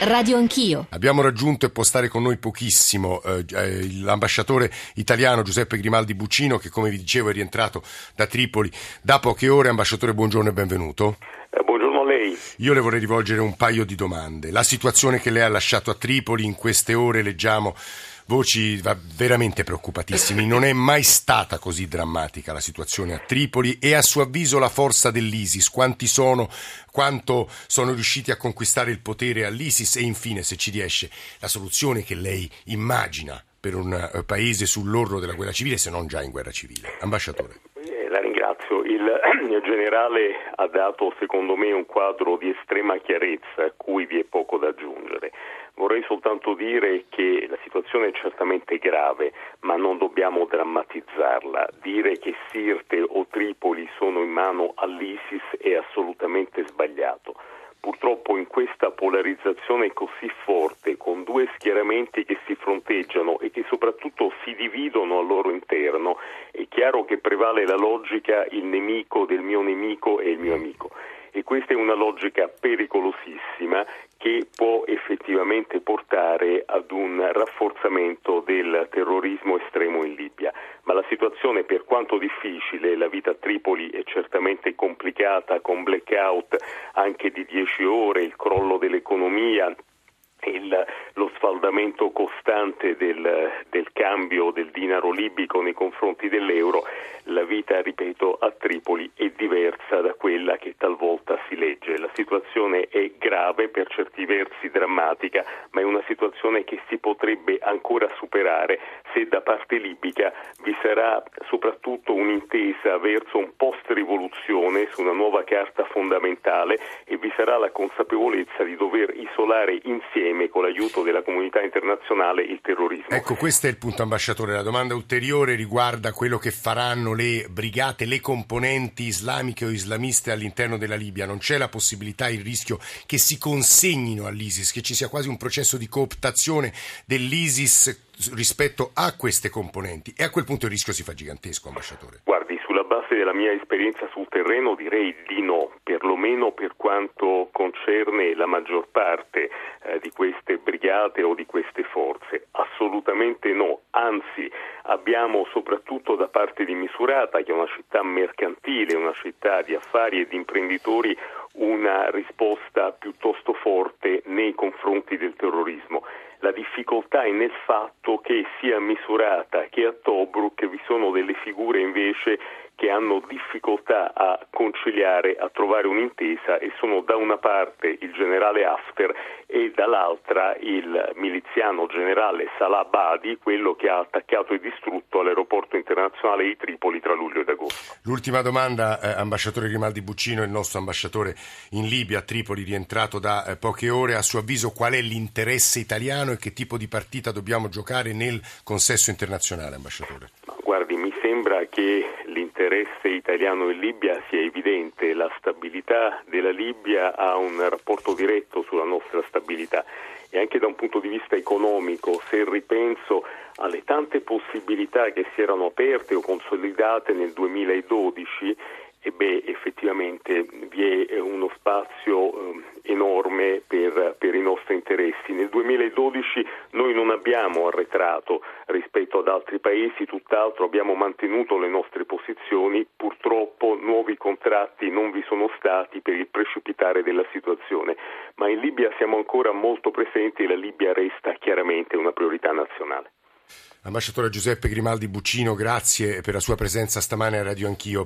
Radio Anch'io. Abbiamo raggiunto e può stare con noi pochissimo eh, eh, l'ambasciatore italiano Giuseppe Grimaldi Buccino che come vi dicevo è rientrato da Tripoli da poche ore. Ambasciatore, buongiorno e benvenuto. Eh, lei. Io le vorrei rivolgere un paio di domande. La situazione che lei ha lasciato a Tripoli in queste ore leggiamo voci veramente preoccupatissime. Non è mai stata così drammatica la situazione a Tripoli e a suo avviso la forza dell'ISIS, quanti sono, quanto sono riusciti a conquistare il potere all'ISIS e infine, se ci riesce, la soluzione che lei immagina per un eh, paese sull'orlo della guerra civile, se non già in guerra civile. Ambasciatore. Ringrazio. Il generale ha dato, secondo me, un quadro di estrema chiarezza a cui vi è poco da aggiungere. Vorrei soltanto dire che la situazione è certamente grave, ma non dobbiamo drammatizzarla. Dire che Sirte o Tripoli sono in mano all'ISIS è assolutamente sbagliato. Purtroppo in questa polarizzazione così forte, con due schieramenti che si fronteggiano e che soprattutto si dividono al loro interno, è chiaro che prevale la logica il nemico del mio nemico e il mio amico e questa è una logica pericolosissima che può effettivamente portare ad un rafforzamento del terrorismo estremo in Libia. Ma la situazione, per quanto difficile, la vita a Tripoli è certamente complicata, con blackout anche di 10 ore, il crollo dell'economia, il, lo sfaldamento costante del, del, cambio del dinaro libico nei confronti dell'euro, la vita, ripeto, a Tripoli è diversa da quella che talvolta si legge. La situazione è grave, per certi versi drammatica, ma è una situazione che si potrebbe ancora superare se da parte libica vi sarà soprattutto un'intesa verso un post-rivoluzione su una nuova carta fondamentale e vi sarà la consapevolezza di dover isolare insieme con l'aiuto della comunità internazionale il terrorismo. Ecco, questo è il punto ambasciatore. La domanda ulteriore riguarda quello che faranno le brigate, le componenti islamiche o islamiste all'interno della Libia. Non c'è la possibilità, il rischio che si consegnino all'ISIS, che ci sia quasi un processo di cooptazione dell'ISIS rispetto a queste componenti e a quel punto il rischio si fa gigantesco, ambasciatore. Guardi, sulla base della mia esperienza sul terreno direi di no, perlomeno per quanto concerne la maggior parte eh, di queste brigate o di queste forze. Assolutamente no, anzi abbiamo soprattutto da parte di Misurata, che è una città mercantile, una città di affari e di imprenditori, una risposta piuttosto forte nei confronti del terrorismo. La difficoltà è nel fatto che sia misurata che a Tobruk vi sono delle figure invece che hanno difficoltà a conciliare, a trovare un'intesa e sono da una parte il generale Hafter e dall'altra il miliziano generale Salah Badi, quello che ha attaccato e distrutto l'aeroporto internazionale di Tripoli tra luglio ed agosto. L'ultima domanda, eh, ambasciatore Grimaldi Buccino, il nostro ambasciatore in Libia, a Tripoli, rientrato da eh, poche ore, a suo avviso qual è l'interesse italiano e che tipo di partita dobbiamo giocare nel consesso internazionale, ambasciatore? Che l'interesse italiano in Libia sia evidente, la stabilità della Libia ha un rapporto diretto sulla nostra stabilità e anche da un punto di vista economico, se ripenso alle tante possibilità che si erano aperte o consolidate nel 2012 e beh, effettivamente vi è uno spazio eh, enorme per, per, i nostri interessi. Nel 2012 noi non abbiamo arretrato rispetto ad altri paesi, tutt'altro abbiamo mantenuto le nostre posizioni, purtroppo nuovi contratti non vi sono stati per il precipitare della situazione, ma in Libia siamo ancora molto presenti e la Libia resta chiaramente una priorità nazionale. Ambasciatore Giuseppe Grimaldi Buccino, grazie per la sua presenza stamane a Radio Anch'io.